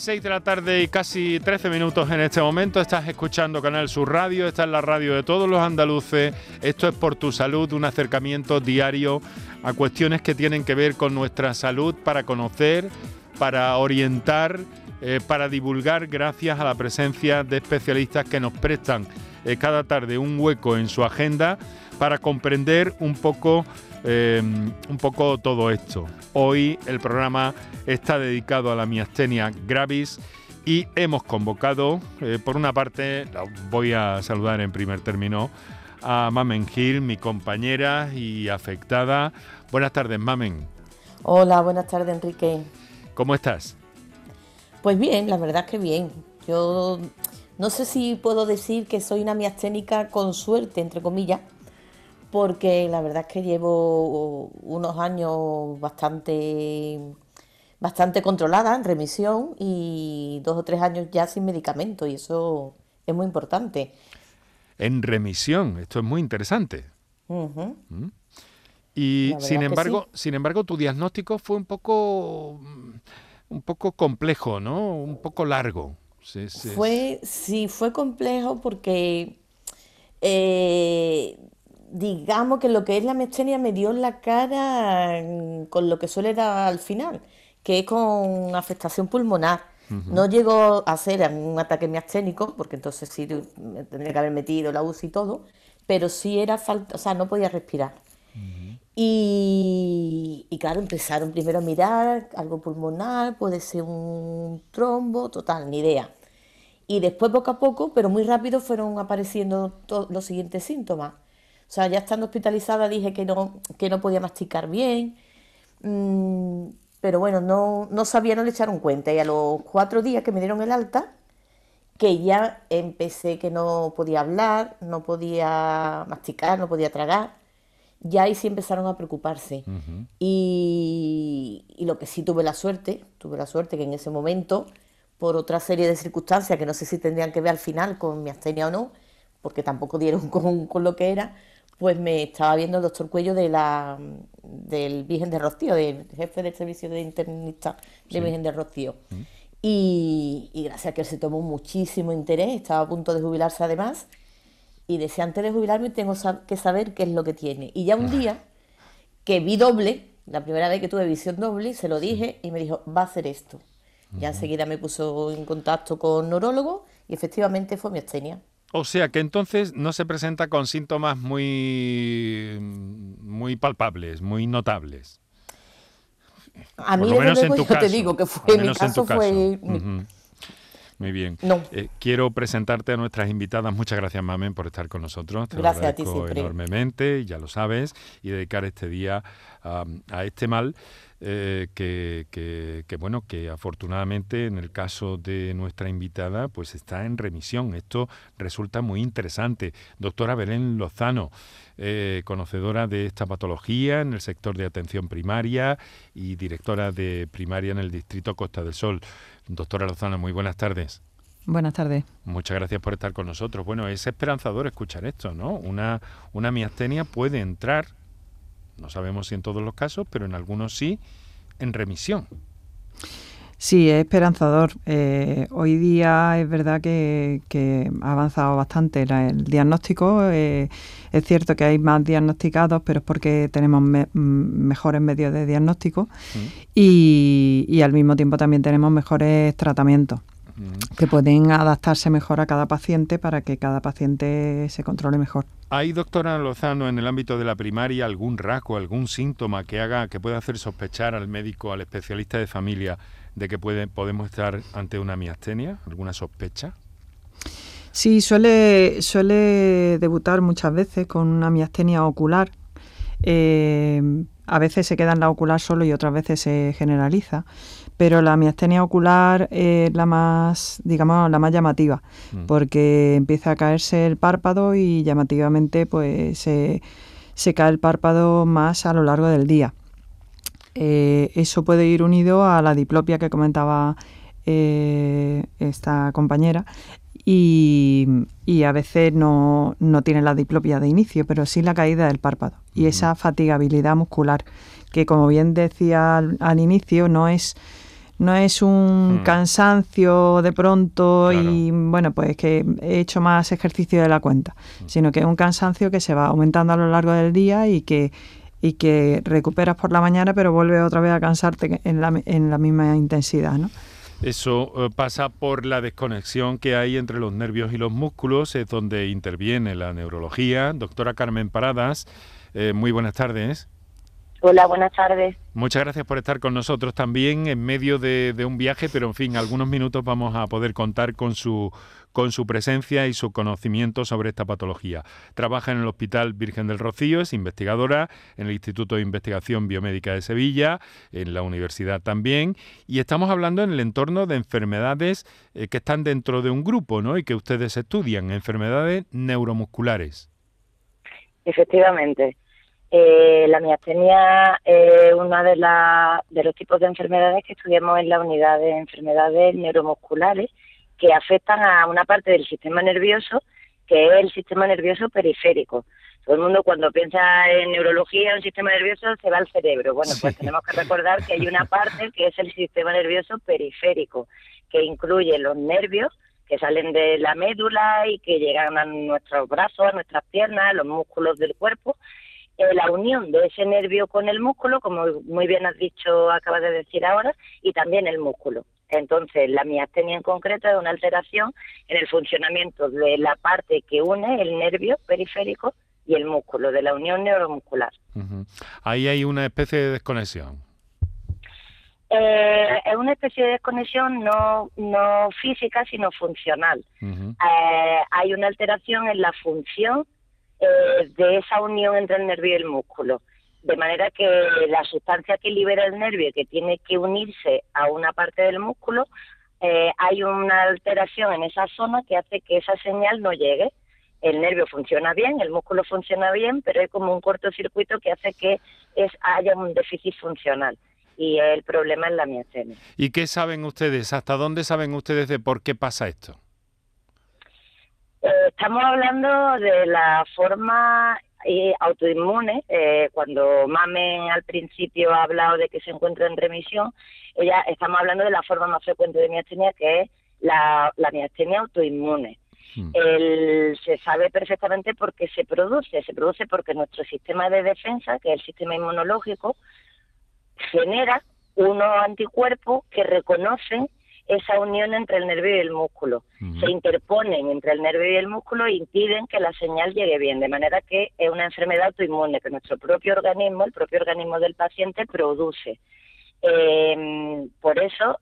6 de la tarde y casi 13 minutos en este momento. Estás escuchando Canal Sur Radio, esta es la radio de todos los andaluces. Esto es por tu salud, un acercamiento diario a cuestiones que tienen que ver con nuestra salud para conocer, para orientar, eh, para divulgar gracias a la presencia de especialistas que nos prestan eh, cada tarde un hueco en su agenda para comprender un poco eh, un poco todo esto. Hoy el programa está dedicado a la miastenia gravis y hemos convocado, eh, por una parte, voy a saludar en primer término a Mamen Gil, mi compañera y afectada. Buenas tardes, Mamen. Hola, buenas tardes, Enrique. ¿Cómo estás? Pues bien, la verdad es que bien. Yo no sé si puedo decir que soy una miasténica con suerte, entre comillas, porque la verdad es que llevo unos años bastante, bastante controlada, en remisión, y dos o tres años ya sin medicamento, y eso es muy importante. En remisión, esto es muy interesante. Mm. Y sin embargo, sin embargo, tu diagnóstico fue un poco, un poco complejo, ¿no? Un poco largo. Fue, sí, fue complejo porque eh, digamos que lo que es la mestenia me dio en la cara mm, con lo que suele dar al final, que es con afectación pulmonar. No llegó a ser un ataque miasténico, porque entonces sí me tendría que haber metido la UCI y todo, pero sí era falta, o sea, no podía respirar. y, y, claro, empezaron primero a mirar algo pulmonar, puede ser un trombo, total, ni idea. Y después poco a poco, pero muy rápido, fueron apareciendo los siguientes síntomas. O sea, ya estando hospitalizada dije que no, que no podía masticar bien, mm, pero bueno, no, no sabía, no le echaron cuenta. Y a los cuatro días que me dieron el alta, que ya empecé que no podía hablar, no podía masticar, no podía tragar, ya ahí sí empezaron a preocuparse. y, y, lo que sí tuve la suerte, tuve la suerte que en ese momento, por otra serie de circunstancias que no sé si tendrían que ver al final con mi astenia o no, porque tampoco dieron con, con lo que era, pues me estaba viendo el doctor Cuello de la, del Virgen de Rocío, del jefe del servicio de internista de Virgen de Rocío. Mm. Y, gracias a que él se tomó muchísimo interés, estaba a punto de jubilarse además, y decía, antes de jubilarme tengo que saber qué es lo que tiene. Y ya un día que vi doble, la primera vez que tuve visión doble, se lo dije y me dijo, va a hacer esto. Ya enseguida me puso en contacto con neurólogo y efectivamente fue mi astenia. O sea que entonces no se presenta con síntomas muy, muy palpables, muy notables. A mí, Por menos en tu caso, te digo que fue, mi caso, fue... Muy bien. Eh, quiero presentarte a nuestras invitadas. Muchas gracias, Mamen, por estar con nosotros. Te gracias a ti siempre. enormemente, ya lo sabes, y dedicar este día a este mal eh, que, bueno, que afortunadamente en el caso de nuestra invitada, pues está en remisión. Esto resulta muy interesante. Doctora Belén Lozano, eh, conocedora de esta patología en el sector de atención primaria y directora de primaria en el distrito Costa del Sol. Doctora Lozano, muy buenas tardes. Buenas tardes. Muchas gracias por estar con nosotros. Bueno, es esperanzador escuchar esto, ¿no? Una, una miastenia puede entrar no sabemos si en todos los casos, pero en algunos sí, en remisión. Sí, es esperanzador. Eh, hoy día es verdad que, ha avanzado bastante el diagnóstico. Eh, es cierto que hay más diagnosticados, pero es porque tenemos mejores medios de diagnóstico mm. y, y, al mismo tiempo también tenemos mejores tratamientos que pueden adaptarse mejor a cada paciente para que cada paciente se controle mejor. ¿Hay, doctora Lozano, en el ámbito de la primaria algún rasgo, algún síntoma que haga, que pueda hacer sospechar al médico, al especialista de familia, de que puede, podemos estar ante una miastenia? ¿Alguna sospecha? Sí, suele, suele debutar muchas veces con una miastenia ocular. Eh, a veces se queda en la ocular solo y otras veces se generaliza pero la miastenia ocular es la más, digamos, la más llamativa, mm. porque empieza a caerse el párpado y llamativamente pues se, cae el párpado más a lo largo del día. Eh, eso puede ir unido a la diplopia que comentaba eh, esta compañera y, a veces no, tiene la diplopia de inicio, pero sí la caída del párpado y esa fatigabilidad muscular que como bien decía al inicio no es No es un hmm. cansancio de pronto y bueno, pues que he hecho más ejercicio de la cuenta, hmm. sino que es un cansancio que se va aumentando a lo largo del día y que y que recuperas por la mañana, pero vuelves otra vez a cansarte en la, en la misma intensidad, ¿no? Eso eh, pasa por la desconexión que hay entre los nervios y los músculos, es donde interviene la neurología. Doctora Carmen Paradas, eh, muy buenas tardes. Hola, buenas tardes. Muchas gracias por estar con nosotros también en medio de, un viaje, pero en fin, algunos minutos vamos a poder contar con su, con su presencia y su conocimiento sobre esta patología. Trabaja en el Hospital Virgen del Rocío, es investigadora en el Instituto de Investigación Biomédica de Sevilla, en la universidad también, y estamos hablando en el entorno de enfermedades eh, que están dentro de un grupo, ¿no? Y que ustedes estudian, enfermedades neuromusculares. Efectivamente. Eh, la miastenia es uno de, de los tipos de enfermedades que estudiamos en la unidad de enfermedades neuromusculares que afectan a una parte del sistema nervioso que es el sistema nervioso periférico. Todo el mundo cuando piensa en neurología, un sistema nervioso, se va al cerebro. Bueno, pues tenemos que recordar que hay una parte que es el sistema nervioso periférico, que incluye los nervios que salen de la médula y que llegan a nuestros brazos, a nuestras piernas, los músculos del cuerpo, eh, la unión de ese nervio con el músculo, como muy bien has dicho, acabas de decir ahora, y también el músculo. Entonces, la miastenia en concreto es una alteración en el funcionamiento de la parte que une el nervio periférico y el músculo, de la unión neuromuscular. Ahí hay una especie de desconexión. Eh, es una especie de desconexión no, no física, sino funcional. Eh, hay una alteración en la función eh, de esa unión entre el nervio y el músculo. De manera que la sustancia que libera el nervio, que tiene que unirse a una parte del músculo, eh, hay una alteración en esa zona que hace que esa señal no llegue. El nervio funciona bien, el músculo funciona bien, pero hay como un cortocircuito que hace que es, haya un déficit funcional. Y el problema es la miastenia. ¿Y qué saben ustedes? ¿Hasta dónde saben ustedes de por qué pasa esto? Estamos hablando de la forma eh, autoinmune. Eh, cuando Mamen al principio ha hablado de que se encuentra en remisión, ella estamos hablando de la forma más frecuente de miastenia, que es la, miastenia autoinmune. Hmm. se sabe perfectamente por qué se produce. Se produce porque nuestro sistema de defensa, que es el sistema inmunológico, genera unos anticuerpos que reconocen esa unión entre el nervio y el músculo. Se interponen entre el nervio y el músculo e impiden que la señal llegue bien, de manera que es una enfermedad autoinmune que nuestro propio organismo, el propio organismo del paciente, produce. Em, por eso,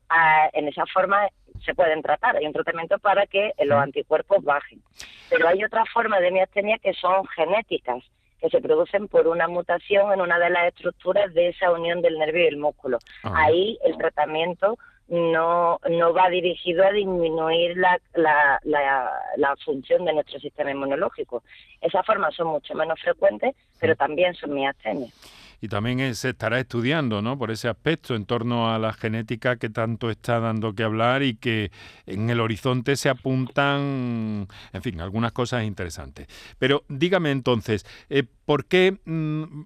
en esa forma se pueden tratar. Hay un tratamiento para que los anticuerpos bajen. Pero hay otra forma de miastenia que son genéticas, que se producen por una mutación en una de las estructuras de esa unión del nervio y el músculo. Ah. Ahí el tratamiento no, no va dirigido a disminuir la, la, la, función de nuestro sistema inmunológico. Esas formas son mucho menos frecuentes, pero también son miastenias. Y también se estará estudiando, ¿no? Por ese aspecto en torno a la genética que tanto está dando que hablar y que en el horizonte se apuntan, en fin, algunas cosas interesantes. Pero dígame entonces, eh, ¿por qué mm,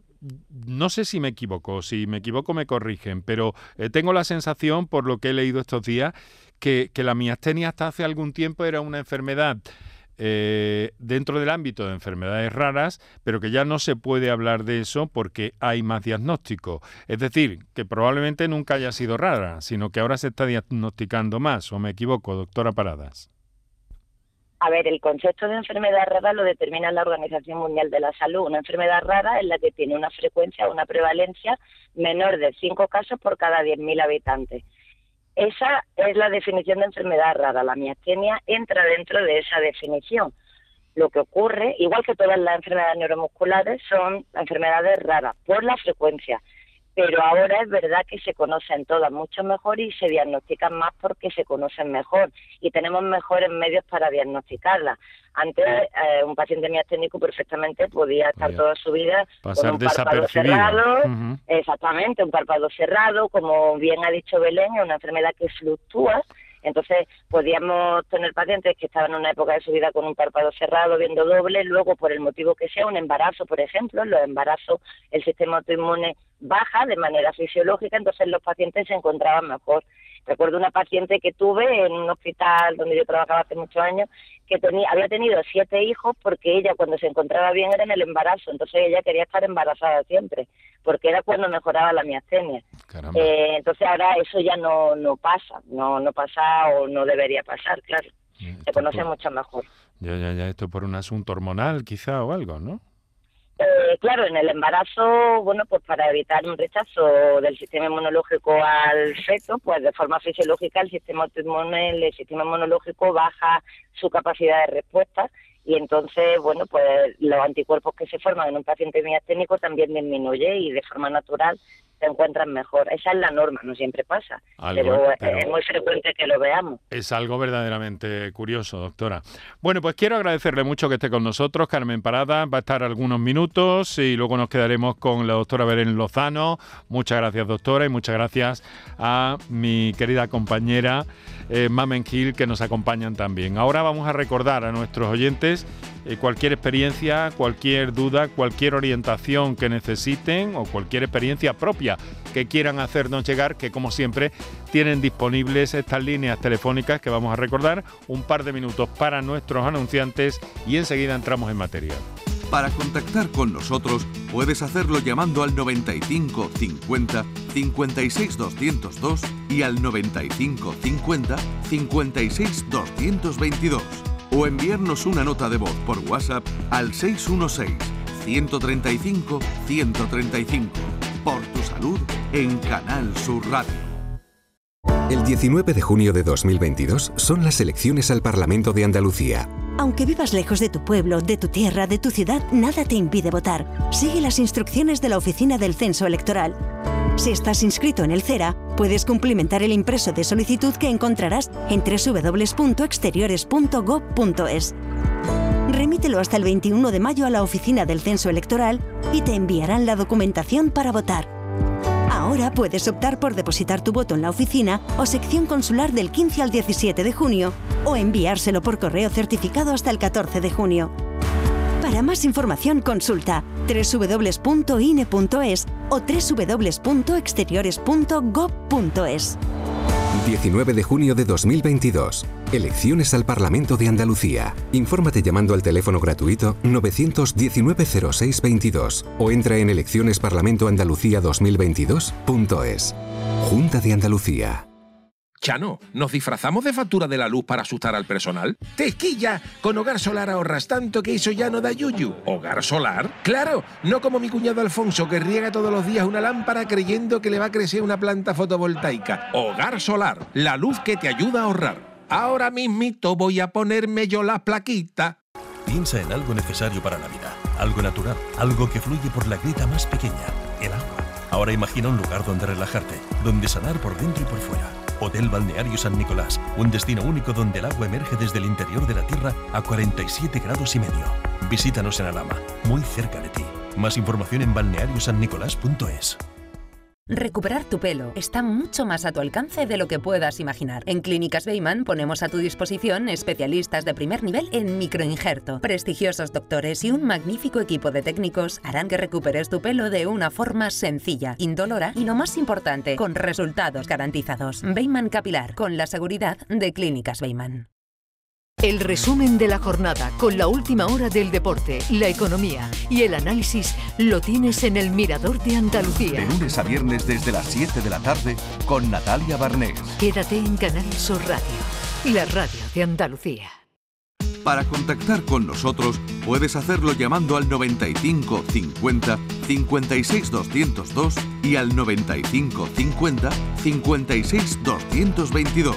no sé si me equivoco, si me equivoco me corrigen, pero eh, tengo la sensación, por lo que he leído estos días, que, la miastenia hasta hace algún tiempo era una enfermedad eh, dentro del ámbito de enfermedades raras, pero que ya no se puede hablar de eso porque hay más diagnóstico. Es decir, que probablemente nunca haya sido rara, sino que ahora se está diagnosticando más, o me equivoco, doctora Paradas. A ver, el concepto de enfermedad rara lo determina la Organización Mundial de la Salud. Una enfermedad rara es la que tiene una frecuencia, una prevalencia menor de 5 casos por cada 10.000 habitantes. Esa es la definición de enfermedad rara. La miastenia entra dentro de esa definición. Lo que ocurre, igual que todas las enfermedades neuromusculares, son enfermedades raras por la frecuencia pero ahora es verdad que se conocen todas mucho mejor y se diagnostican más porque se conocen mejor. Y tenemos mejores medios para diagnosticarlas. Antes eh, un paciente miasténico perfectamente podía estar toda su vida con un párpado cerrado, exactamente, un párpado cerrado, como bien ha dicho Belén, es una enfermedad que fluctúa entonces, podíamos tener pacientes que estaban en una época de su vida con un párpado cerrado, viendo doble, luego, por el motivo que sea, un embarazo, por ejemplo, en los embarazos el sistema autoinmune baja de manera fisiológica, entonces los pacientes se encontraban mejor. Recuerdo una paciente que tuve en un hospital donde yo trabajaba hace muchos años, que había tenido siete hijos porque ella cuando se encontraba bien era en el embarazo, entonces ella quería estar embarazada siempre, porque era cuando mejoraba la miastenia. Eh, entonces ahora eso ya no, no pasa, no, no pasa o no debería pasar, claro. Se conoce mucho mejor. Ya, ya, ya, esto por un asunto hormonal quizá o algo, ¿no? Eh, claro, en el embarazo, bueno, pues para evitar un rechazo del sistema inmunológico al feto, pues de forma fisiológica el sistema el sistema inmunológico baja su capacidad de respuesta y entonces, bueno, pues los anticuerpos que se forman en un paciente miasténico también disminuye y de forma natural se encuentran mejor. Esa es la norma, no siempre pasa, pero, es muy frecuente que lo veamos. Es algo verdaderamente curioso, doctora. Bueno, pues quiero agradecerle mucho que esté con nosotros. Carmen Parada va a estar algunos minutos y luego nos quedaremos con la doctora Beren Lozano. Muchas gracias, doctora, y muchas gracias a mi querida compañera eh, Mamen Gil, que nos acompañan también. Ahora vamos a recordar a nuestros oyentes eh, cualquier experiencia, cualquier duda, cualquier orientación que necesiten o cualquier experiencia propia que quieran hacernos llegar, que como siempre tienen disponibles estas líneas telefónicas que vamos a recordar, un par de minutos para nuestros anunciantes y enseguida entramos en materia. Para contactar con nosotros puedes hacerlo llamando al 95 50 56 202 y al 95 50 56 222 o enviarnos una nota de voz por WhatsApp al 616-135-135. Por tu salud en Canal Sur Radio. El 19 de junio de 2022 son las elecciones al Parlamento de Andalucía. Aunque vivas lejos de tu pueblo, de tu tierra, de tu ciudad, nada te impide votar. Sigue las instrucciones de la Oficina del Censo Electoral. Si estás inscrito en el CERA, puedes cumplimentar el impreso de solicitud que encontrarás en www.exteriores.gov.es. Remítelo hasta el 21 de mayo a la Oficina del Censo Electoral y te enviarán la documentación para votar. Ahora puedes optar por depositar tu voto en la oficina o sección consular del 15 al 17 de junio o enviárselo por correo certificado hasta el 14 de junio. Para más información consulta www.ine.es o www.exteriores.gov.es. 19 de junio de 2022. Elecciones al Parlamento de Andalucía. Infórmate llamando al teléfono gratuito 919-0622 o entra en eleccionesparlamentoandalucía2022.es. Junta de Andalucía. Chano, ¿nos disfrazamos de factura de la luz para asustar al personal? ¡Tequilla! Con Hogar Solar ahorras tanto que eso ya no da yuyu. ¿Hogar Solar? ¡Claro! No como mi cuñado Alfonso que riega todos los días una lámpara creyendo que le va a crecer una planta fotovoltaica. Hogar Solar, la luz que te ayuda a ahorrar. Ahora mismito voy a ponerme yo la plaquita. Piensa en algo necesario para la vida, algo natural, algo que fluye por la grita más pequeña, el agua. Ahora imagina un lugar donde relajarte, donde sanar por dentro y por fuera Hotel Balneario San Nicolás, un destino único donde el agua emerge desde el interior de la Tierra a 47 grados y medio. Visítanos en Alama, muy cerca de ti. Más información en balneariosannicolás.es. Recuperar tu pelo está mucho más a tu alcance de lo que puedas imaginar. En Clínicas Beyman ponemos a tu disposición especialistas de primer nivel en microinjerto. Prestigiosos doctores y un magnífico equipo de técnicos harán que recuperes tu pelo de una forma sencilla, indolora y lo más importante, con resultados garantizados. Beyman Capilar, con la seguridad de Clínicas Beyman. El resumen de la jornada con la última hora del deporte, la economía y el análisis lo tienes en el Mirador de Andalucía. De lunes a viernes desde las 7 de la tarde con Natalia Barnés. Quédate en Canal Sur Radio, la radio de Andalucía. Para contactar con nosotros puedes hacerlo llamando al 95 50 56 202 y al 95 50 56 222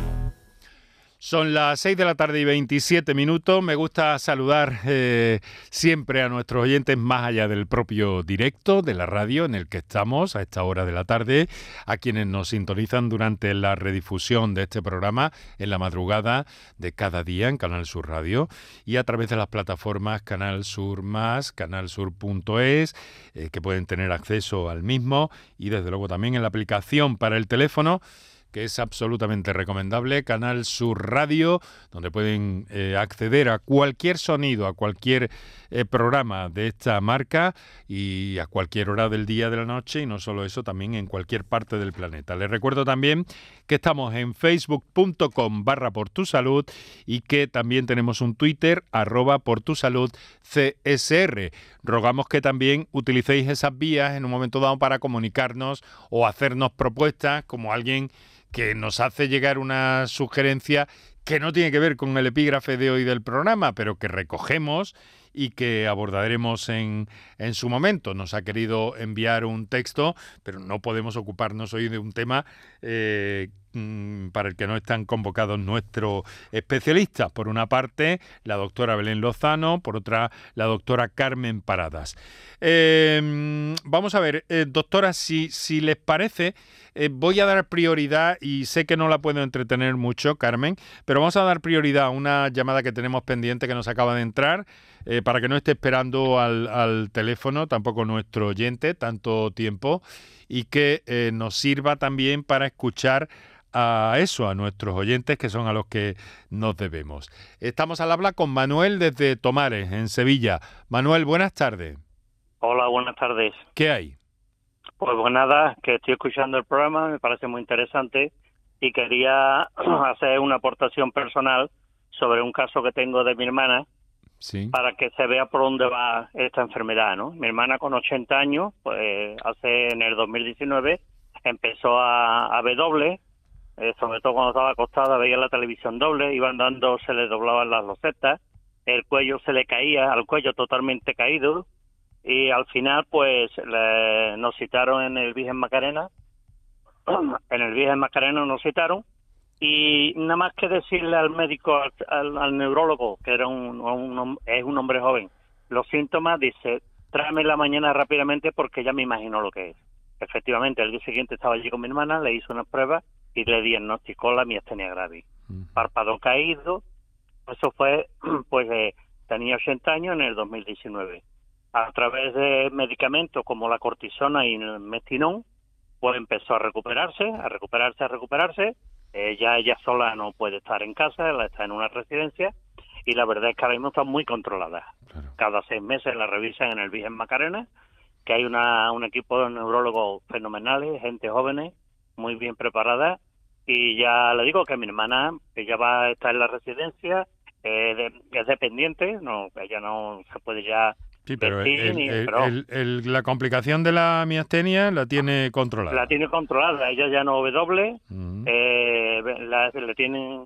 Son las 6 de la tarde y 27 minutos. Me gusta saludar eh, siempre a nuestros oyentes más allá del propio directo de la radio en el que estamos a esta hora de la tarde, a quienes nos sintonizan durante la redifusión de este programa en la madrugada de cada día en Canal Sur Radio y a través de las plataformas Canal Sur Más, canalsur.es, eh, que pueden tener acceso al mismo y desde luego también en la aplicación para el teléfono que es absolutamente recomendable, Canal Sur Radio, donde pueden eh, acceder a cualquier sonido, a cualquier eh, programa de esta marca y a cualquier hora del día, de la noche y no solo eso, también en cualquier parte del planeta. Les recuerdo también que estamos en facebook.com barra por tu salud y que también tenemos un Twitter arroba por tu salud CSR. Rogamos que también utilicéis esas vías en un momento dado para comunicarnos o hacernos propuestas como alguien que nos hace llegar una sugerencia que no tiene que ver con el epígrafe de hoy del programa, pero que recogemos y que abordaremos en, en, su momento. Nos ha querido enviar un texto, pero no podemos ocuparnos hoy de un tema eh, para el que no están convocados nuestros especialistas. Por una parte, la doctora Belén Lozano, por otra, la doctora Carmen Paradas. Eh, vamos a ver, eh, doctora, si, si les parece, eh, voy a dar prioridad, y sé que no la puedo entretener mucho, Carmen, pero vamos a dar prioridad a una llamada que tenemos pendiente que nos acaba de entrar, eh, para que no esté esperando al, al, teléfono, tampoco nuestro oyente, tanto tiempo, y que nos sirva también para escuchar a eso, a nuestros oyentes, que son a los que nos debemos. Estamos al habla con Manuel desde Tomares, en Sevilla. Manuel, buenas tardes. Hola, buenas tardes. ¿Qué hay? Pues, pues nada, que estoy escuchando el programa, me parece muy interesante y quería hacer una aportación personal sobre un caso que tengo de mi hermana sí. para que se vea por dónde va esta enfermedad, ¿no? Mi hermana con 80 años, pues hace en el 2019 empezó a, a doble, eh, sobre todo cuando estaba acostada veía la televisión doble, iba andando, se le doblaban las losetas, el cuello se le caía, al cuello totalmente caído, y al final pues le, nos citaron en el Virgen Macarena en el Virgen Macarena nos citaron y nada más que decirle al médico al, al, al neurólogo que era un, un, es un hombre joven los síntomas dice tráeme la mañana rápidamente porque ya me imagino lo que es efectivamente el día siguiente estaba allí con mi hermana le hizo unas pruebas y le diagnosticó la miastenia gravis Mm. párpado caído eso fue pues eh, tenía 80 años en el 2019 a través de medicamentos como la cortisona y el mestinón, pues empezó a recuperarse, a recuperarse, a recuperarse. Eh, ya ella sola no puede estar en casa, ella está en una residencia y la verdad es que ahora mismo está muy controlada. Claro. Cada seis meses la revisan en el Virgen Macarena, que hay una, un equipo de neurólogos fenomenales, gente jóvenes, muy bien preparada. Y ya le digo que mi hermana, ella va a estar en la residencia, eh, de, es dependiente, no, ella no se puede ya Sí, pero, el, ni- el- pero el- el- la complicación de la miastenia la tiene controlada. la tiene controlada, ella ya no ve doble, eh, la- le tienen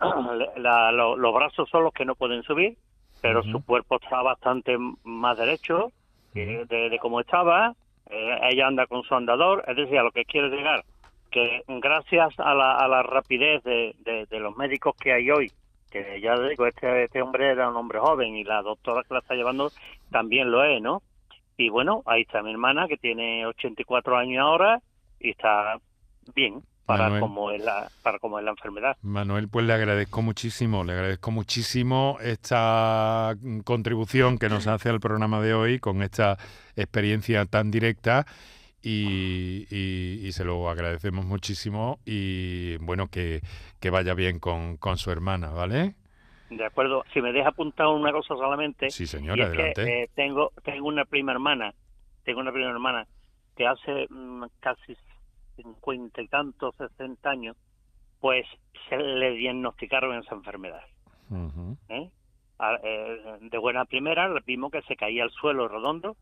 la- lo- los brazos son los que no pueden subir, pero su cuerpo está bastante más derecho eh, de, de como estaba, eh, ella anda con su andador, es decir, a lo que quiere llegar, que gracias a la, a la rapidez de, de- de los médicos que hay hoy, que ya digo, este, este hombre era un hombre joven y la doctora que la está llevando también lo es, ¿no? Y bueno, ahí está mi hermana que tiene 84 años ahora y está bien para Manuel. como es la para como es la enfermedad. Manuel, pues le agradezco muchísimo, le agradezco muchísimo esta contribución que nos hace al programa de hoy con esta experiencia tan directa y, y- y se lo agradecemos muchísimo y bueno, que, que vaya bien con, con su hermana, ¿vale? De acuerdo. Si me deja apuntar una cosa solamente. Sí, señor, y es adelante. Que, eh, tengo tengo una prima hermana, tengo una prima hermana que hace mm, casi cincuenta y tantos, sesenta años, pues se le diagnosticaron esa enfermedad. ¿eh? A- eh, de buena primera le vimos que se caía al suelo redondo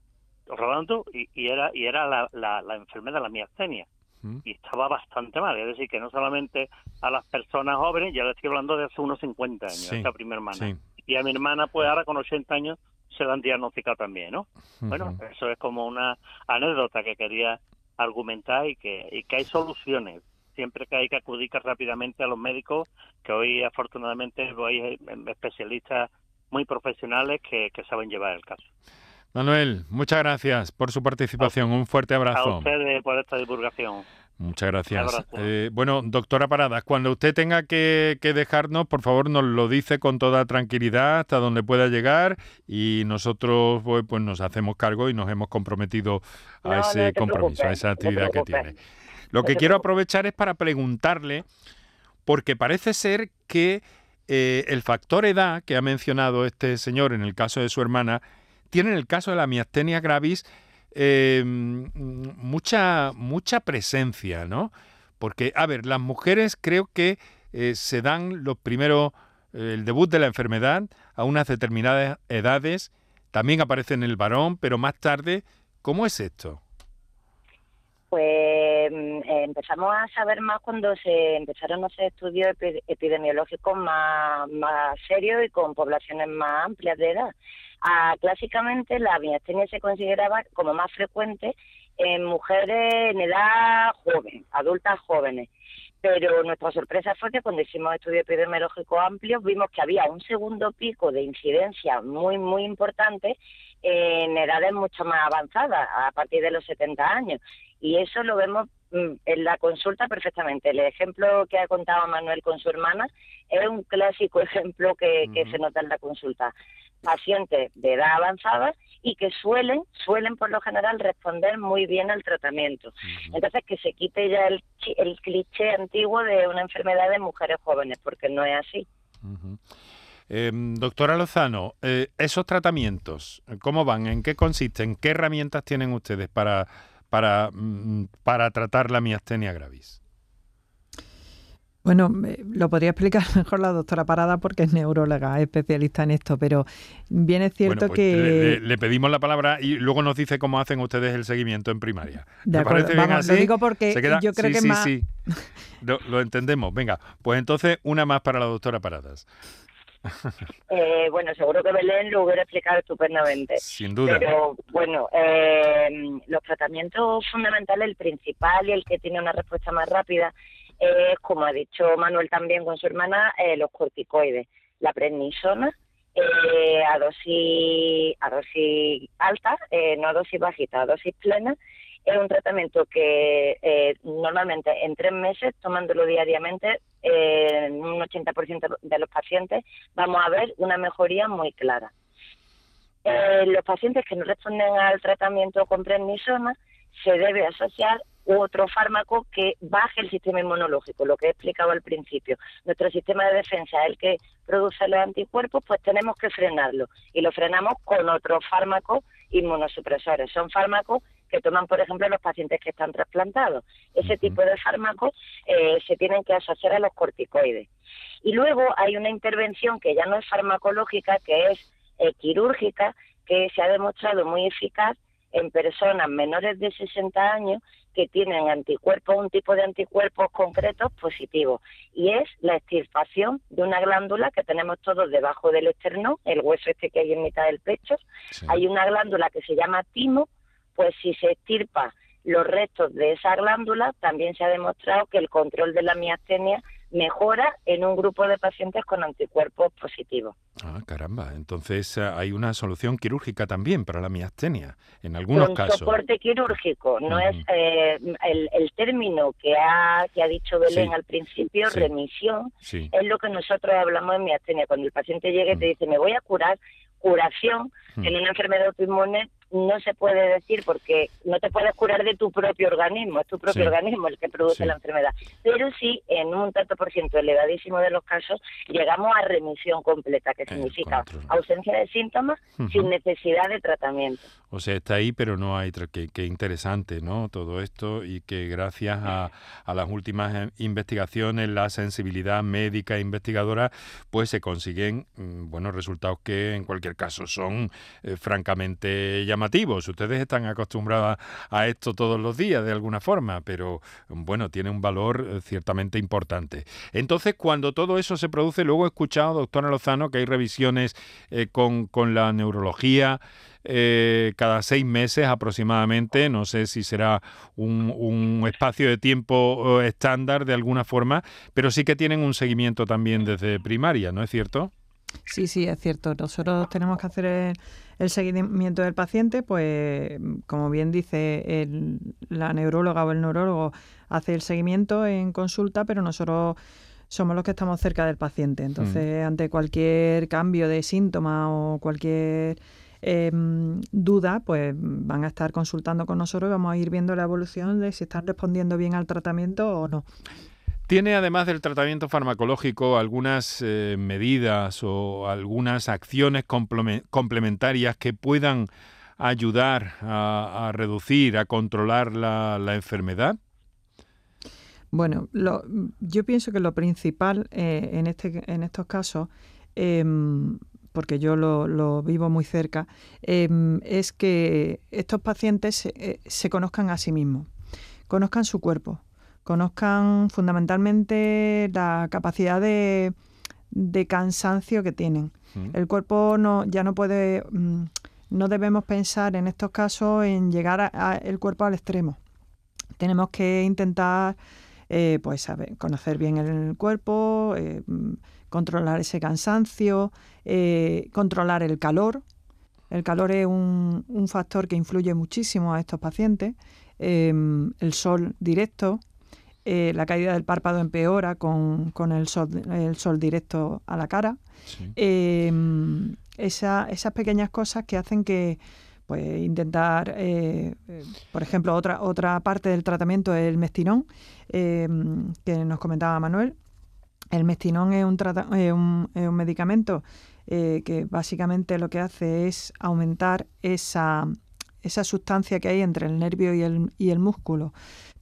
rodando y, y era y era la, la, la enfermedad la miastenia Mm. y estaba bastante mal es decir que no solamente a las personas jóvenes ya le estoy hablando de hace unos 50 años Sí, esta primera hermana sí. y a mi hermana pues ahora con 80 años se la han diagnosticado también no bueno eso es como una anécdota que quería argumentar y que y que hay soluciones siempre que hay que acudir rápidamente a los médicos que hoy afortunadamente hay especialistas muy profesionales que, que saben llevar el caso. Manuel, muchas gracias por su participación. Un fuerte A abrazo. ustedes por esta divulgación. Muchas gracias. Eh, bueno, doctora Paradas, cuando usted tenga que, que dejarnos, por favor nos lo dice con toda tranquilidad hasta donde pueda llegar y nosotros pues, pues nos hacemos cargo y nos hemos comprometido a No, ese compromiso, a esa no actividad que tiene. Lo que quiero aprovechar es para preguntarle, porque parece ser que eh, el factor edad que ha mencionado este señor en el caso de su hermana, tiene en el caso de la miastenia gravis em, mucha, mucha presencia, ¿no? Porque, a ver, las mujeres creo que eh, se dan los primeros, el debut de la enfermedad a unas determinadas edades, también aparece en el varón, pero más tarde, ¿cómo es esto? Pues mm, empezamos a saber más cuando se empezaron a hacer estudios epidemiológicos más, más serios y con poblaciones más amplias de edad. Ah, clásicamente la miastenia se consideraba como más frecuente en mujeres en edad joven, adultas jóvenes. Pero nuestra sorpresa fue que cuando hicimos estudios epidemiológicos amplios vimos que había un segundo pico de incidencia muy, muy importante en edades mucho más avanzadas, a partir de los 70 años. Y eso lo vemos mm, en la consulta perfectamente. El ejemplo que ha contado Manuel con su hermana es un clásico ejemplo que, se nota en la consulta. Pacientes de edad avanzada y que suelen, suelen por lo general responder muy bien al tratamiento. Entonces que se quite ya el, el cliché antiguo de una enfermedad de mujeres jóvenes, porque no es así. Em, doctora Lozano, eh, esos tratamientos, ¿cómo van? ¿En qué consisten? ¿Qué herramientas tienen ustedes para, para, mm, para tratar la miastenia gravis? Bueno, lo podría explicar mejor la doctora Parada porque es neuróloga, especialista en esto, pero bien es cierto pues que... Le, pedimos la palabra y luego nos dice cómo hacen ustedes el seguimiento en primaria. De acuerdo, Vamos, lo digo porque yo creo que sí, más... Sí, lo, lo entendemos. Venga, pues entonces una más para la doctora Paradas. Eh, bueno, seguro que Belén lo hubiera explicado estupendamente. Sin duda. Pero bueno, eh, los tratamientos fundamentales, el principal y el que tiene una respuesta más rápida, es, como ha dicho Manuel también con su hermana, eh, los corticoides. La prednisona, a dosis a dosis alta, no a dosis bajita, a dosis plena, es un tratamiento que eh, normalmente en tres meses, tomándolo diariamente, en un 80% de los pacientes vamos a ver una mejoría muy clara. Eh, los pacientes que no responden al tratamiento con prednisona se debe asociar otro fármaco que baje el sistema inmunológico, lo que he explicado al principio. Nuestro sistema de defensa es el que produce los anticuerpos, pues tenemos que frenarlo y lo frenamos con otros fármacos inmunosupresores. Son fármacos que toman, por ejemplo, los pacientes que están trasplantados. Ese tipo de fármacos eh, se tienen que asociar a los corticoides. Y luego hay una intervención que ya no es farmacológica, que es eh, quirúrgica, que se ha demostrado muy eficaz en personas menores de 60 años que tienen anticuerpos, un tipo de anticuerpos concretos positivos, y es la extirpación de una glándula que tenemos todos debajo del esternón, el hueso este que hay en mitad del pecho. Hay una glándula que se llama timo, pues si se extirpa los restos de esa glándula, también se ha demostrado que el control de la miastenia mejora en un grupo de pacientes con anticuerpos positivos. Ah, caramba. Entonces eh, hay una solución quirúrgica también para la miastenia, en algunos un casos. soporte quirúrgico, no es eh, el, término que ha, que ha dicho Belén al principio, remisión, es lo que nosotros hablamos en miastenia. Cuando el paciente llega y te dice, me voy a curar, curación en una enfermedad autoinmune no se puede decir porque no te puedes curar de tu propio organismo, es tu propio organismo el que produce la enfermedad. Pero sí, en un tanto por ciento elevadísimo de los casos, llegamos a remisión completa, que significa ausencia de síntomas sin necesidad de tratamiento. O sea, está ahí, pero no hay... Qué, qué interesante, ¿no? Todo esto y que gracias a, a, las últimas eh, investigaciones, la sensibilidad médica e investigadora, pues se consiguen mm, buenos resultados que en cualquier caso son eh, francamente llamativos Ustedes están acostumbrados a esto todos los días de alguna forma, pero bueno, tiene un valor eh, ciertamente importante. Entonces, cuando todo eso se produce, luego he escuchado, doctora Lozano, que hay revisiones eh, con, la neurología. Eh, cada seis meses aproximadamente. No sé si será un, un, espacio de tiempo estándar de alguna forma, pero sí que tienen un seguimiento también desde primaria, ¿no es cierto? Sí, sí, es cierto. Nosotros tenemos que hacer el, seguimiento del paciente, pues como bien dice el, la neuróloga o el neurólogo, hace el seguimiento en consulta, pero nosotros somos los que estamos cerca del paciente. Entonces, mm. ante cualquier cambio de síntoma o cualquier em, duda, pues van a estar consultando con nosotros y vamos a ir viendo la evolución de si están respondiendo bien al tratamiento o no. ¿Tiene además del tratamiento farmacológico algunas eh, medidas o algunas acciones complementarias que puedan ayudar a, reducir, a controlar la, enfermedad? Bueno, yo pienso que lo principal eh, en, este, en estos casos, em, porque yo lo, vivo muy cerca, em, es que estos pacientes eh, se conozcan a sí mismos, conozcan su cuerpo, conozcan fundamentalmente la capacidad de, cansancio que tienen. El cuerpo no, ya no puede, mm, no debemos pensar en estos casos en llegar a, el cuerpo al extremo. Tenemos que intentar eh, pues saber, conocer bien el cuerpo, eh, mm, controlar ese cansancio, eh, controlar el calor. El calor es un, un, factor que influye muchísimo a estos pacientes. Em, el sol directo, eh, la caída del párpado empeora con, con el, sol, el sol directo a la cara. Em, esas pequeñas cosas que hacen que pues intentar, eh, por ejemplo, otra, otra parte del tratamiento es el mestinón, em, que nos comentaba Manuel. El mestinón es un, es un, es un medicamento eh, que básicamente lo que hace es aumentar esa, esa sustancia que hay entre el nervio y el, y el músculo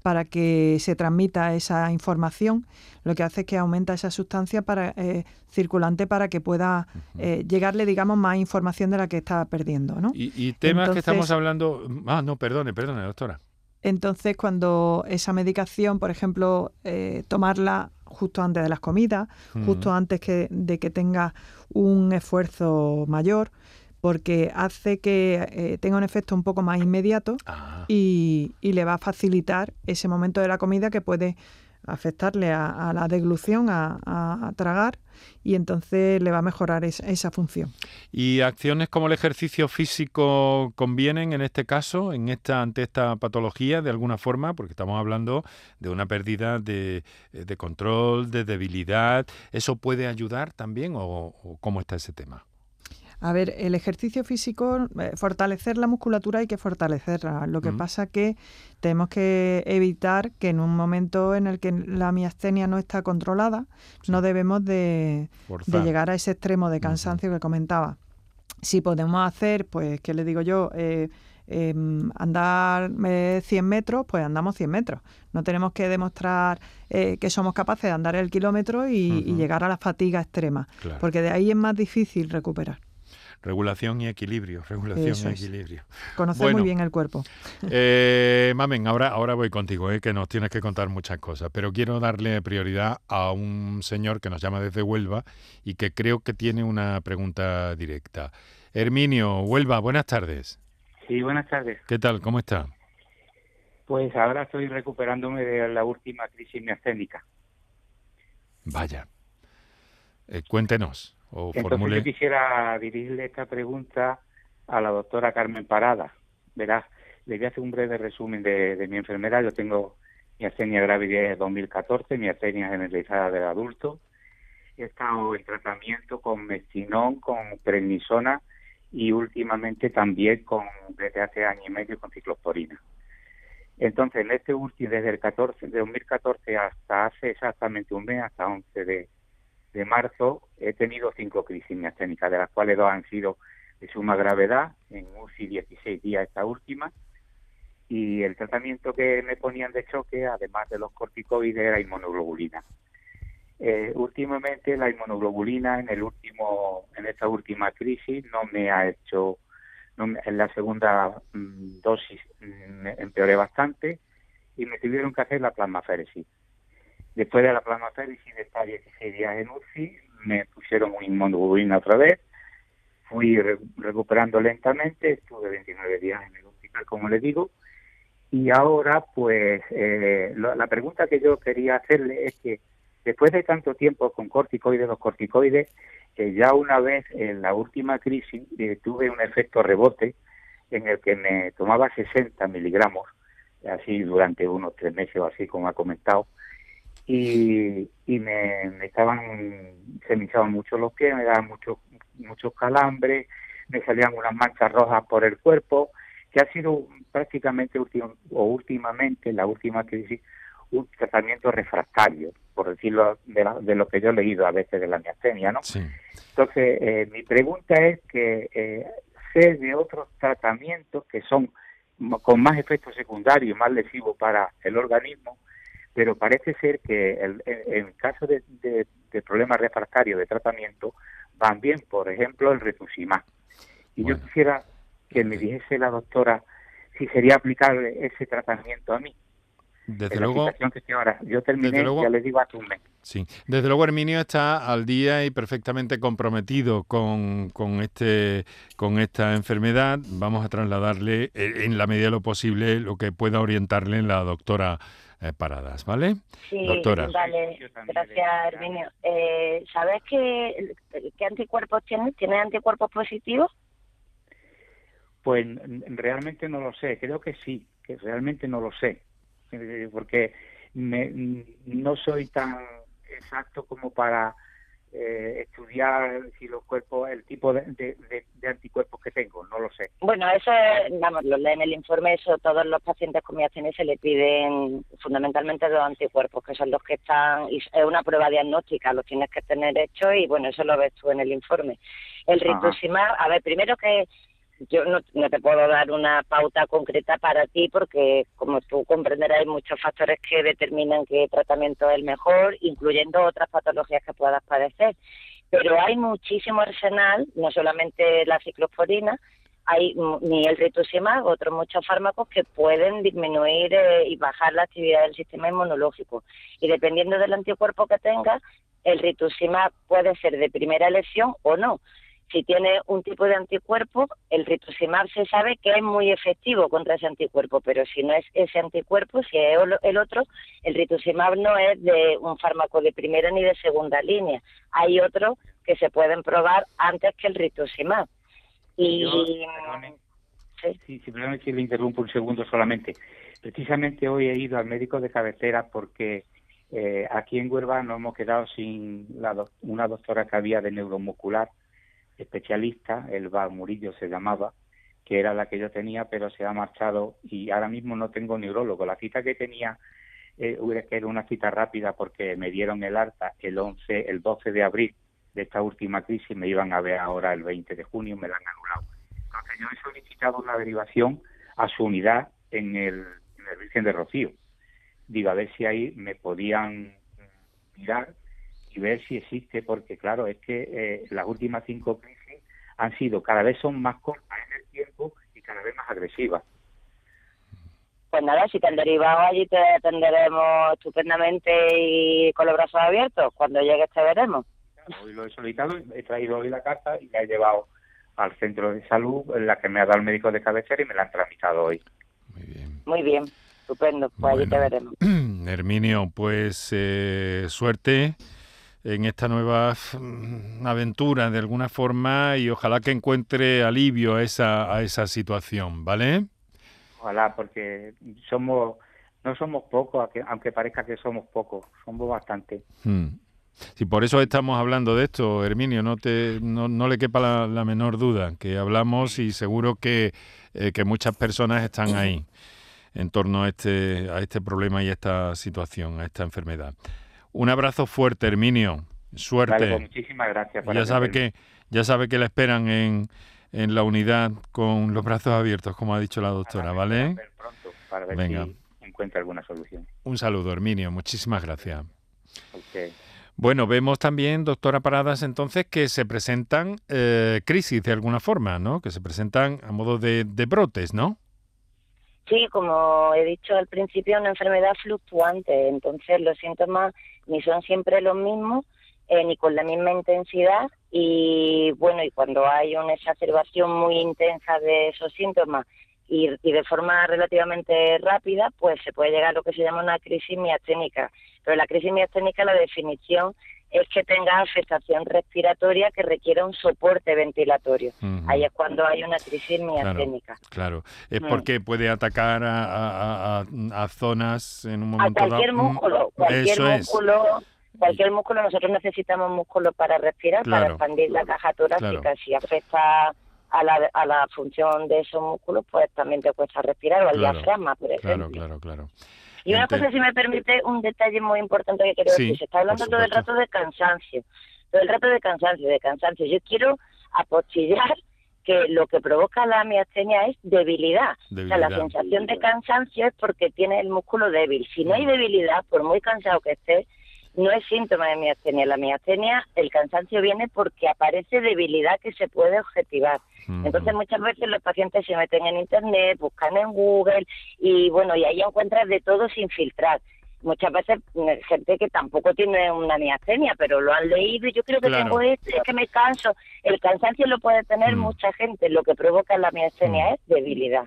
para que se transmita esa información, lo que hace es que aumenta esa sustancia para, eh, circulante para que pueda eh, llegarle, digamos, más información de la que está perdiendo. ¿no? Y, temas que estamos hablando... Ah, no, perdone, perdone, doctora. Entonces, cuando esa medicación, por ejemplo, eh, tomarla justo antes de las comidas, justo antes que, de que tenga un esfuerzo mayor, porque hace que eh, tenga un efecto un poco más inmediato ah. y, le va a facilitar ese momento de la comida que puede afectarle a, la deglución, a, tragar, y entonces le va a mejorar esa función. ¿Y acciones como el ejercicio físico convienen en este caso, en esta, ante esta patología, de alguna forma? Porque estamos hablando de una pérdida de, control, de debilidad. ¿Eso puede ayudar también o cómo está ese tema? A ver, el ejercicio físico, eh, fortalecer la musculatura hay que fortalecerla. Lo que pasa pasa que tenemos que evitar que en un momento en el que la miastenia no está controlada, no debemos de, llegar a ese extremo de cansancio que comentaba. Si podemos hacer, pues, ¿qué le digo yo? Eh, em, andar 100 eh, metros, pues andamos 100 metros. No tenemos que demostrar que somos capaces de andar el kilómetro y, llegar a la fatiga extrema, porque de ahí es más difícil recuperar. Regulación y equilibrio, regulación y equilibrio. Conocer muy bien el cuerpo. Eh, mamen, ahora, ahora voy contigo, eh, que nos tienes que contar muchas cosas, pero quiero darle prioridad a un señor que nos llama desde Huelva y que creo que tiene una pregunta directa. Herminio, Huelva, buenas tardes. Sí, buenas tardes. ¿Qué tal? ¿Cómo está? Pues ahora estoy recuperándome de la última crisis miasténica. Vaya. Eh, cuéntenos. Entonces yo quisiera dirigirle esta pregunta a la doctora Carmen Parada. Verás, le voy a hacer un breve resumen de, mi enfermedad. Yo tengo mi astenia grave de 2014, mi astenia generalizada del adulto. He estado en tratamiento con mestinón, con prednisona y últimamente también con desde hace año y medio con ciclosporina. Entonces, en este último, desde el 14, de 2014 hasta hace exactamente un mes, hasta 11 de, de marzo he tenido cinco crisis miasténicas, de las cuales dos han sido de suma gravedad, en UCI 16 días esta última, y el tratamiento que me ponían de choque, además de los corticoides, era inmunoglobulina. Eh, últimamente la inmunoglobulina en el último, en esta última crisis no me ha hecho, en la segunda mm, dosis mm, empeoré bastante y me tuvieron que hacer la plasmaféresis. Después de la plasmaféresis de estar 16 días en UCI, me pusieron un inmunoglobulina otra vez, fui recuperando lentamente, estuve 29 días en el hospital, como le digo, y ahora, pues, eh, la pregunta que yo quería hacerle es que después de tanto tiempo con corticoides, los corticoides, eh, ya una vez en la última crisis eh, tuve un efecto rebote en el que me tomaba 60 miligramos, así durante unos tres meses o así, como ha comentado, y, y me, estaban, se me mucho los pies, me daban muchos muchos calambres, me salían unas manchas rojas por el cuerpo, que ha sido prácticamente o últimamente, la última crisis, un tratamiento refractario, por decirlo de, lo que yo he leído a veces de la miastenia, ¿no? Entonces, eh, mi pregunta es que eh, sé de otros tratamientos que son con más efectos secundarios, más lesivos para el organismo, pero parece ser que el, en, caso de, problemas refractarios de tratamiento van bien, por ejemplo, el retuximab. Y yo quisiera que me dijese la doctora si sería aplicable ese tratamiento a mí. Desde luego, Yo terminé, ya les digo mes. Sí, desde luego Herminio está al día y perfectamente comprometido con, con, este, con esta enfermedad. Vamos a trasladarle eh, en la medida de lo posible lo que pueda orientarle la doctora eh, Paradas, ¿vale? Sí, doctora. vale. Gracias, Herminio. Eh, ¿Sabes qué, qué anticuerpos tienes? ¿Tienes anticuerpos positivos? Pues realmente no lo sé, creo que sí, que realmente no lo sé, eh, porque no soy tan exacto como para eh, estudiar si los cuerpos, el tipo de, anticuerpos que tengo, no lo sé. Bueno, eso, vamos, lo en el informe, eso todos los pacientes con miastenia se le piden fundamentalmente dos anticuerpos, que son los que están, es una prueba diagnóstica, los tienes que tener hecho y bueno, eso lo ves tú en el informe. El rituximab, a ver, primero que yo no, te puedo dar una pauta concreta para ti porque, como tú comprenderás, hay muchos factores que determinan qué tratamiento es el mejor, incluyendo otras patologías que puedas padecer. Pero hay muchísimo arsenal, no solamente la ciclosporina, hay ni el rituximab, otros muchos fármacos que pueden disminuir eh, y bajar la actividad del sistema inmunológico. Y dependiendo del anticuerpo que tengas, el rituximab puede ser de primera elección o no. Si tiene un tipo de anticuerpo, el rituximab se sabe que es muy efectivo contra ese anticuerpo, pero si no es ese anticuerpo, si es el otro, el rituximab no es de un fármaco de primera ni de segunda línea. Hay otros que se pueden probar antes que el rituximab. Y sí. simplemente le interrumpo un segundo solamente. Precisamente hoy he ido al médico de cabecera porque eh, aquí en Huelva nos hemos quedado sin una doctora que había de neuromuscular especialista, el Bar Murillo se llamaba, que era la que yo tenía, pero se ha marchado y ahora mismo no tengo neurólogo. La cita que tenía eh, era una cita rápida porque me dieron el alta el 11, el 12 de abril de esta última crisis, me iban a ver ahora el 20 de junio, me la han anulado. Entonces yo he solicitado una derivación a su unidad en el, en el Virgen de Rocío. Digo, a ver si ahí me podían mirar y ver si existe, porque claro, es que eh, las últimas cinco crisis han sido, cada vez son más cortas en el tiempo y cada vez más agresivas. Pues nada, si te han derivado allí te atenderemos estupendamente y con los brazos abiertos. Cuando llegues te veremos. hoy lo he solicitado, he traído hoy la carta y la he llevado al centro de salud, en la que me ha dado el médico de cabecera y me la han tramitado hoy. Muy bien. Muy bien, estupendo. Pues allí te veremos. Herminio, pues eh, suerte en esta nueva mm, aventura de alguna forma y ojalá que encuentre alivio a esa, a esa situación, ¿vale? Ojalá, porque somos no somos pocos, aunque parezca que somos pocos, somos bastante. Hmm. Sí, por eso estamos hablando de esto, Herminio, no, te, no, no le quepa la, menor duda, que hablamos y seguro que, eh, que muchas personas están ahí en torno a este, a este problema y a esta situación, a esta enfermedad. Un abrazo fuerte, Herminio. Suerte. Pues muchísimas gracias. ya sabe que ya sabe que la esperan en, en, la unidad con los brazos abiertos, como ha dicho la doctora, ¿vale? Pronto para ver Venga. si encuentra alguna solución. Un saludo, Herminio. Muchísimas gracias. Bueno, vemos también, doctora Paradas, entonces que se presentan eh, crisis de alguna forma, ¿no? Que se presentan a modo de, de brotes, ¿no? Sí, como he dicho al principio, una enfermedad fluctuante, entonces los síntomas ni son siempre los mismos, eh, ni con la misma intensidad y bueno, y cuando hay una exacerbación muy intensa de esos síntomas y, y, de forma relativamente rápida, pues se puede llegar a lo que se llama una crisis miasténica. Pero la crisis miasténica, la definición es que tenga afectación respiratoria que requiera un soporte ventilatorio. Ahí es cuando hay una crisis miasténica. Claro, es mm. porque puede atacar a, zonas en un momento a cualquier músculo, cualquier músculo, cualquier músculo. Nosotros necesitamos músculo para respirar, para expandir la caja torácica. Si afecta a la, a la función de esos músculos, pues también te cuesta respirar, o al Claro, diafragma, por ejemplo. Claro, claro, claro. Y una cosa, si me permite, un detalle muy importante que quiero Sí, decir. Se está hablando todo el rato de cansancio. Todo el rato de cansancio, de cansancio. Yo quiero apostillar que lo que provoca la miastenia es debilidad. O sea, la Debilidad. sensación de cansancio es porque tiene el músculo débil. Si no hay debilidad, por muy cansado que estés, no es síntoma de miastenia. La miastenia, el cansancio viene porque aparece debilidad que se puede objetivar. Entonces muchas veces los pacientes se meten en internet, buscan en Google y bueno, y ahí encuentras de todo sin filtrar. Muchas veces mm, gente que tampoco tiene una miastenia, pero lo han leído y yo creo que Claro. tengo esto, es que me canso. El cansancio lo puede tener mucha gente, lo que provoca la miastenia es debilidad.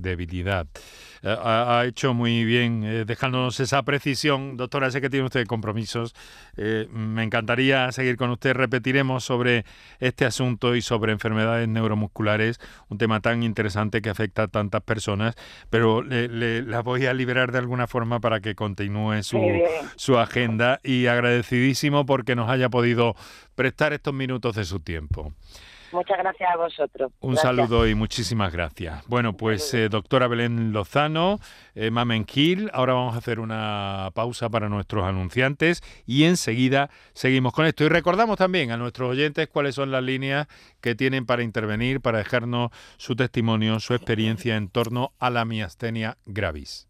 Debilidad. Eh, ha, ha hecho muy bien eh, dejándonos esa precisión. Doctora, sé que tiene usted compromisos. Eh, me encantaría seguir con usted. Repetiremos sobre este asunto y sobre enfermedades neuromusculares, un tema tan interesante que afecta a tantas personas, pero le, le- la voy a liberar de alguna forma para que continúe su, su agenda y agradecidísimo porque nos haya podido prestar estos minutos de su tiempo. Muchas gracias a vosotros. Un Gracias. saludo y muchísimas gracias. Bueno, pues eh, doctora Belén Lozano, eh, Mamen Gil, ahora vamos a hacer una pausa para nuestros anunciantes y enseguida seguimos con esto. Y recordamos también a nuestros oyentes cuáles son las líneas que tienen para intervenir, para dejarnos su testimonio, su experiencia en torno a la miastenia gravis.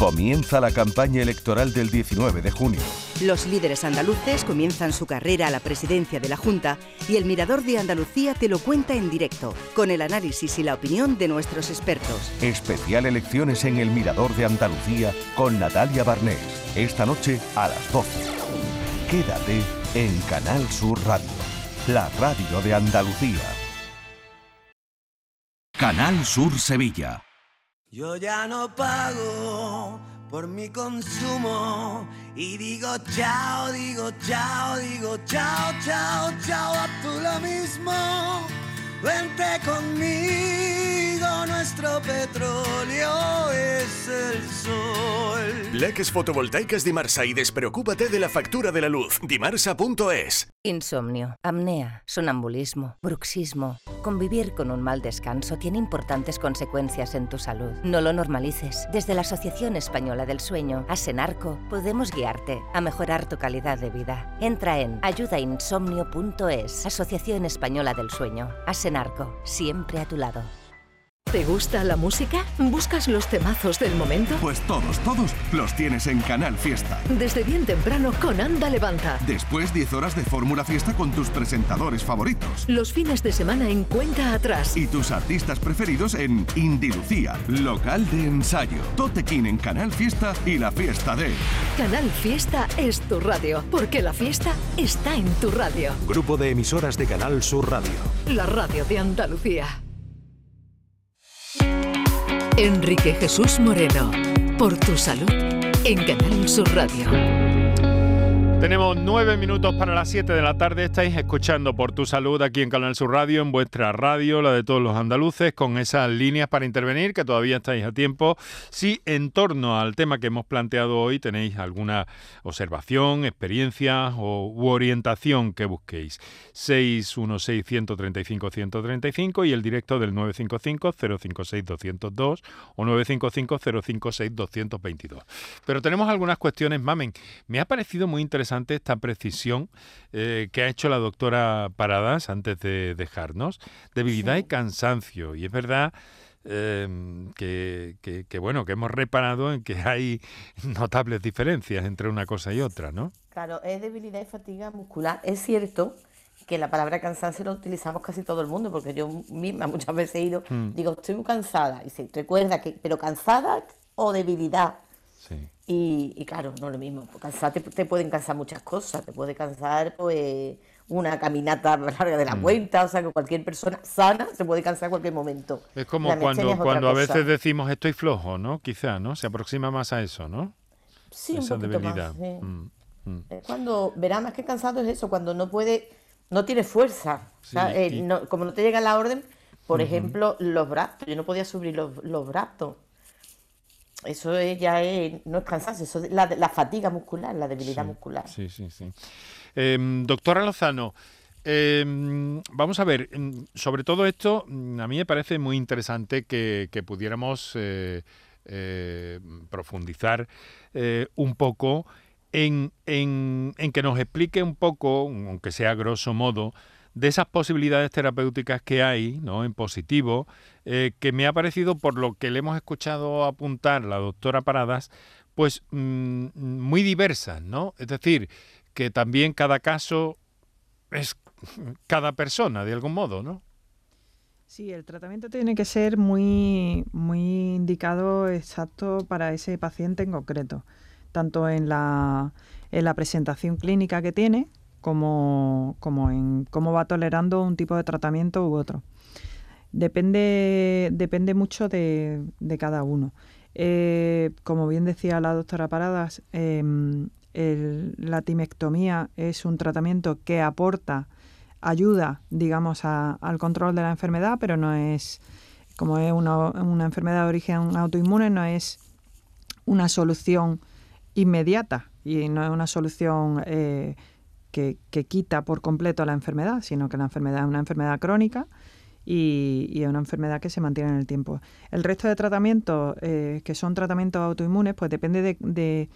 Comienza la campaña electoral del 19 de junio. Los líderes andaluces comienzan su carrera a la presidencia de la Junta y el Mirador de Andalucía te lo cuenta en directo, con el análisis y la opinión de nuestros expertos. Especial elecciones en el Mirador de Andalucía con Natalia Barnés. Esta noche a las 12. Quédate en Canal Sur Radio, la radio de Andalucía. Canal Sur Sevilla. Yo ya no pago por mi consumo y digo chao, digo chao, digo chao, chao, chao, a tú lo mismo. Vente conmigo, nuestro petróleo es el sol. Leques fotovoltaicas Dimarsa y despreocúpate de la factura de la luz. Dimarsa.es. Insomnio, apnea, sonambulismo, bruxismo. Convivir con un mal descanso tiene importantes consecuencias en tu salud. No lo normalices. Desde la Asociación Española del Sueño, Asenarco, podemos guiarte a mejorar tu calidad de vida. Entra en ayudainsomnio.es, Asociación Española del Sueño. Asenarco, siempre a tu lado. ¿Te gusta la música? ¿Buscas los temazos del momento? Pues todos, todos los tienes en Canal Fiesta. Desde bien temprano con Anda Levanta. Después 10 horas de Fórmula Fiesta con tus presentadores favoritos. Los fines de semana en cuenta atrás. Y tus artistas preferidos en Indy Lucía, local de ensayo, Totequín en Canal Fiesta y la fiesta de... Canal Fiesta es tu radio, porque la fiesta está en tu radio. Grupo de emisoras de Canal Sur Radio. La radio de Andalucía. Enrique Jesús Moreno, por tu salud, en Canal Sur Radio. Tenemos nueve minutos para las 7 de la tarde. Estáis escuchando por tu salud aquí en Canal Sur Radio, en vuestra radio, la de todos los andaluces, con esas líneas para intervenir, que todavía estáis a tiempo. Si en torno al tema que hemos planteado hoy tenéis alguna observación, experiencia o, u orientación que busquéis. 616-135-135 y el directo del 955-056-202 o 955-056-222. Pero tenemos algunas cuestiones, mamen. Me ha parecido muy interesante esta precisión eh, que ha hecho la doctora Paradas antes de dejarnos. Debilidad y cansancio. Y es verdad eh, que, que- que, bueno, que hemos reparado en que hay notables diferencias entre una cosa y otra, ¿no? Claro, es debilidad y fatiga muscular. Es cierto que la palabra cansancio la utilizamos casi todo el mundo, porque yo misma muchas veces he ido, Mm. digo, estoy muy cansada. Y se recuerda que, pero cansada o debilidad. Y, y claro, no es lo mismo. Cansar te, te pueden cansar muchas cosas. Te puede cansar pues una caminata larga de la Mm. cuenta. O sea, que cualquier persona sana se puede cansar en cualquier momento. Es como La cuando, es cuando a veces decimos estoy flojo, ¿no? Quizá, ¿no? Se aproxima más a eso, ¿no? Sí, esa un debilidad. más. sí. Mm, mm. Es cuando, verá, más que cansado es eso, cuando no puede, no tiene fuerza. O sea, Sí, eh, y- no- como no te llega la orden, por ejemplo, los brazos. Yo no podía subir los, los brazos. Eso es- ya es, no es cansancio, eso es la, la fatiga muscular, la debilidad Sí, muscular. Sí, sí, sí. Em, doctora Lozano, em, vamos a ver, em, sobre todo esto, mm, a mí me parece muy interesante que, que pudiéramos eh, eh, profundizar eh, un poco en, en- en que nos explique un poco, aunque sea grosso modo, de esas posibilidades terapéuticas que hay, ¿no? En positivo, eh, que me ha parecido, por lo que le hemos escuchado apuntar la doctora Paradas, pues mm, muy diversas, ¿no? Es decir, que también cada caso es cada persona, de algún modo, ¿no? Sí, el tratamiento tiene que ser muy, muy indicado exacto para ese paciente en concreto, tanto en la, en la presentación clínica que tiene como, como en cómo va tolerando un tipo de tratamiento u otro. Depende, depende mucho de, de cada uno. Eh, como bien decía la doctora Paradas, em, la timectomía es un tratamiento que aporta ayuda, digamos, a- al control de la enfermedad, pero no es, como es una, una enfermedad de origen autoinmune, no es una solución inmediata y no es una solución eh, que, que quita por completo la enfermedad, sino que la enfermedad es una enfermedad crónica y, y es una enfermedad que se mantiene en el tiempo. El resto de tratamientos, eh, que son tratamientos autoinmunes, pues depende de, de-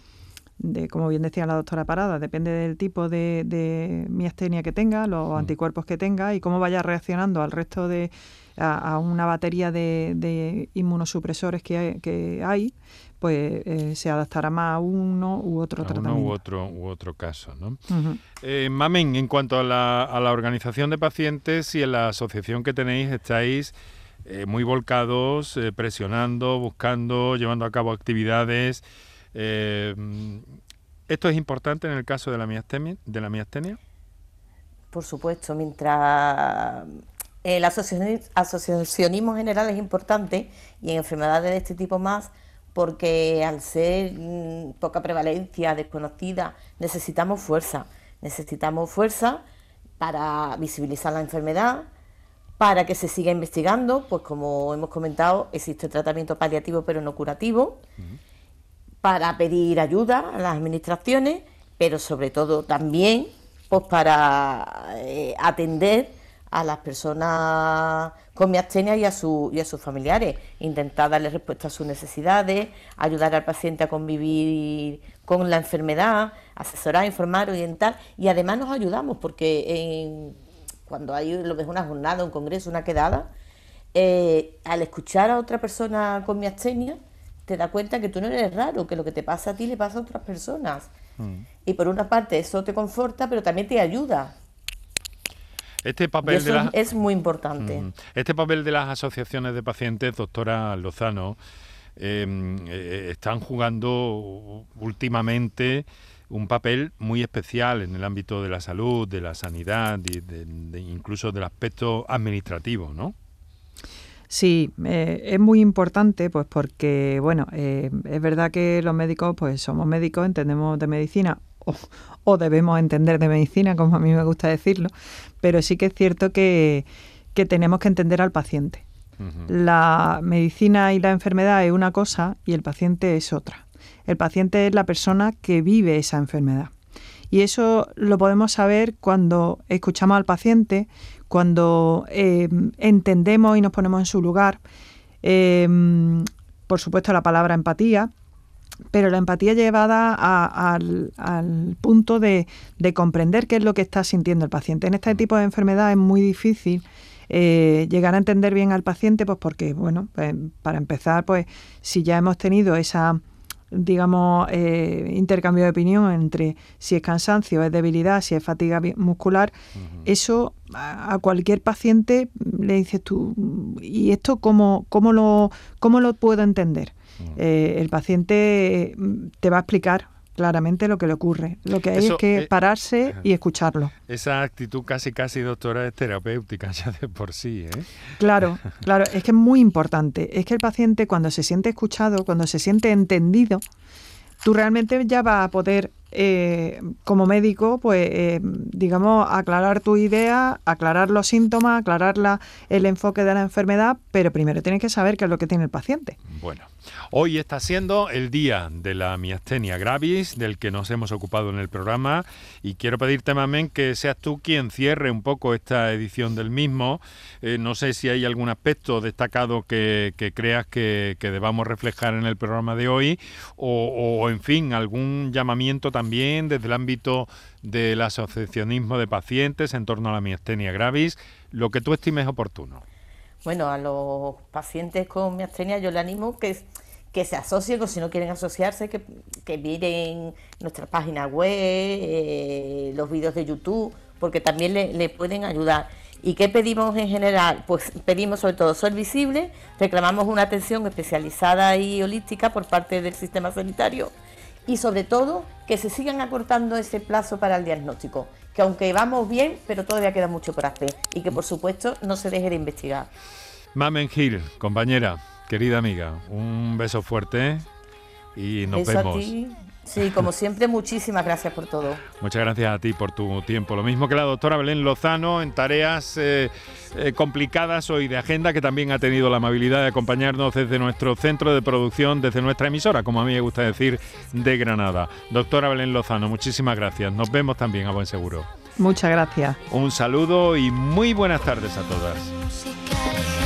de, como bien decía la doctora Parada, depende del tipo de, de miastenia que tenga, los anticuerpos que tenga y cómo vaya reaccionando al resto de, a, a una batería de, de inmunosupresores que hay, que hay pues eh, se adaptará más a uno u otro A uno tratamiento. u otro, u otro caso, ¿no? Eh, Mamen, en cuanto a la, a la organización de pacientes y en la asociación que tenéis, estáis eh, muy volcados, eh, presionando, buscando, llevando a cabo actividades. ¿Esto es importante en el caso de la miastenia? De la miastenia? Por supuesto, mientras el asociacioni- asociacionismo general es importante y en enfermedades de este tipo más, porque al ser mm, poca prevalencia, desconocida, necesitamos fuerza. Necesitamos fuerza para visibilizar la enfermedad, para que se siga investigando, pues como hemos comentado, existe tratamiento paliativo pero no curativo, para pedir ayuda a las administraciones, pero sobre todo también pues para eh, atender a las personas con miastenia y a, su, y a sus familiares, intentar darle respuesta a sus necesidades, ayudar al paciente a convivir con la enfermedad, asesorar, informar, orientar y además nos ayudamos porque en- cuando hay lo ves una jornada, un congreso, una quedada, eh, al escuchar a otra persona con miastenia, te das cuenta que tú no eres raro, que lo que te pasa a ti le pasa a otras personas. Y por una parte eso te conforta, pero también te ayuda. Este Y papel eso de las... es muy importante. Este papel de las asociaciones de pacientes, doctora Lozano, eh, eh, están jugando últimamente un papel muy especial en el ámbito de la salud, de la sanidad, y de- de- incluso del aspecto administrativo, ¿no? Sí, eh, es muy importante, pues porque, bueno, eh, es verdad que los médicos, pues somos médicos, entendemos de medicina o, o debemos entender de medicina, como a mí me gusta decirlo, pero sí que es cierto que, que tenemos que entender al paciente. La medicina y la enfermedad es una cosa y el paciente es otra. El paciente es la persona que vive esa enfermedad. Y eso lo podemos saber cuando escuchamos al paciente, cuando eh, entendemos y nos ponemos en su lugar. Eh, por supuesto, la palabra empatía, pero la empatía llevada a- al, al punto de, de comprender qué es lo que está sintiendo el paciente. En este tipo de enfermedad es muy difícil eh, llegar a entender bien al paciente, pues porque, bueno, pues, para empezar, pues si ya hemos tenido esa digamos, eh, intercambio de opinión entre si es cansancio, es debilidad, si es fatiga muscular, eso a, a cualquier paciente le dices tú, ¿y esto cómo, cómo, lo, cómo lo puedo entender? Eh, el paciente mm, te va a explicar claramente lo que le ocurre. Lo que hay Eso, es que eh, pararse y escucharlo. Esa actitud casi, casi, doctora, es terapéutica ya de por sí, ¿eh? Claro, claro, es que es muy importante. Es que el paciente cuando se siente escuchado, cuando se siente entendido, tú realmente ya vas a poder eh, como médico, pues, eh, digamos, aclarar tu idea, aclarar los síntomas, aclarar la, el enfoque de la enfermedad, pero primero tienes que saber qué es lo que tiene el paciente. Bueno, hoy está siendo el día de la miastenia gravis, del que nos hemos ocupado en el programa, y quiero pedirte, Mamen, que seas tú quien cierre un poco esta edición del mismo. Eh, no sé si hay algún aspecto destacado que, creas que, debamos reflejar en el programa de hoy, o, o en fin, algún llamamiento también también desde el ámbito del asociacionismo de pacientes en torno a la miastenia gravis, lo que tú estimes oportuno. Bueno, a los pacientes con miastenia yo le animo que, que se asocien o si no quieren asociarse, que, que miren nuestra página web, eh, los vídeos de YouTube, porque también le pueden ayudar. ¿Y qué pedimos en general? Pues pedimos sobre todo ser visible, reclamamos una atención especializada y holística por parte del sistema sanitario y sobre todo que se sigan acortando ese plazo para el diagnóstico, que aunque vamos bien, pero todavía queda mucho por hacer y que por supuesto no se deje de investigar. Mamen Gil, compañera, querida amiga, un beso fuerte y nos vemos. Sí, como siempre, muchísimas gracias por todo. Muchas gracias a ti por tu tiempo. Lo mismo que la doctora Belén Lozano en tareas eh, eh, complicadas hoy de agenda, que también ha tenido la amabilidad de acompañarnos desde nuestro centro de producción, desde nuestra emisora, como a mí me gusta decir, de Granada. Doctora Belén Lozano, muchísimas gracias. Nos vemos también a buen seguro. Muchas gracias. Un saludo y muy buenas tardes a todas.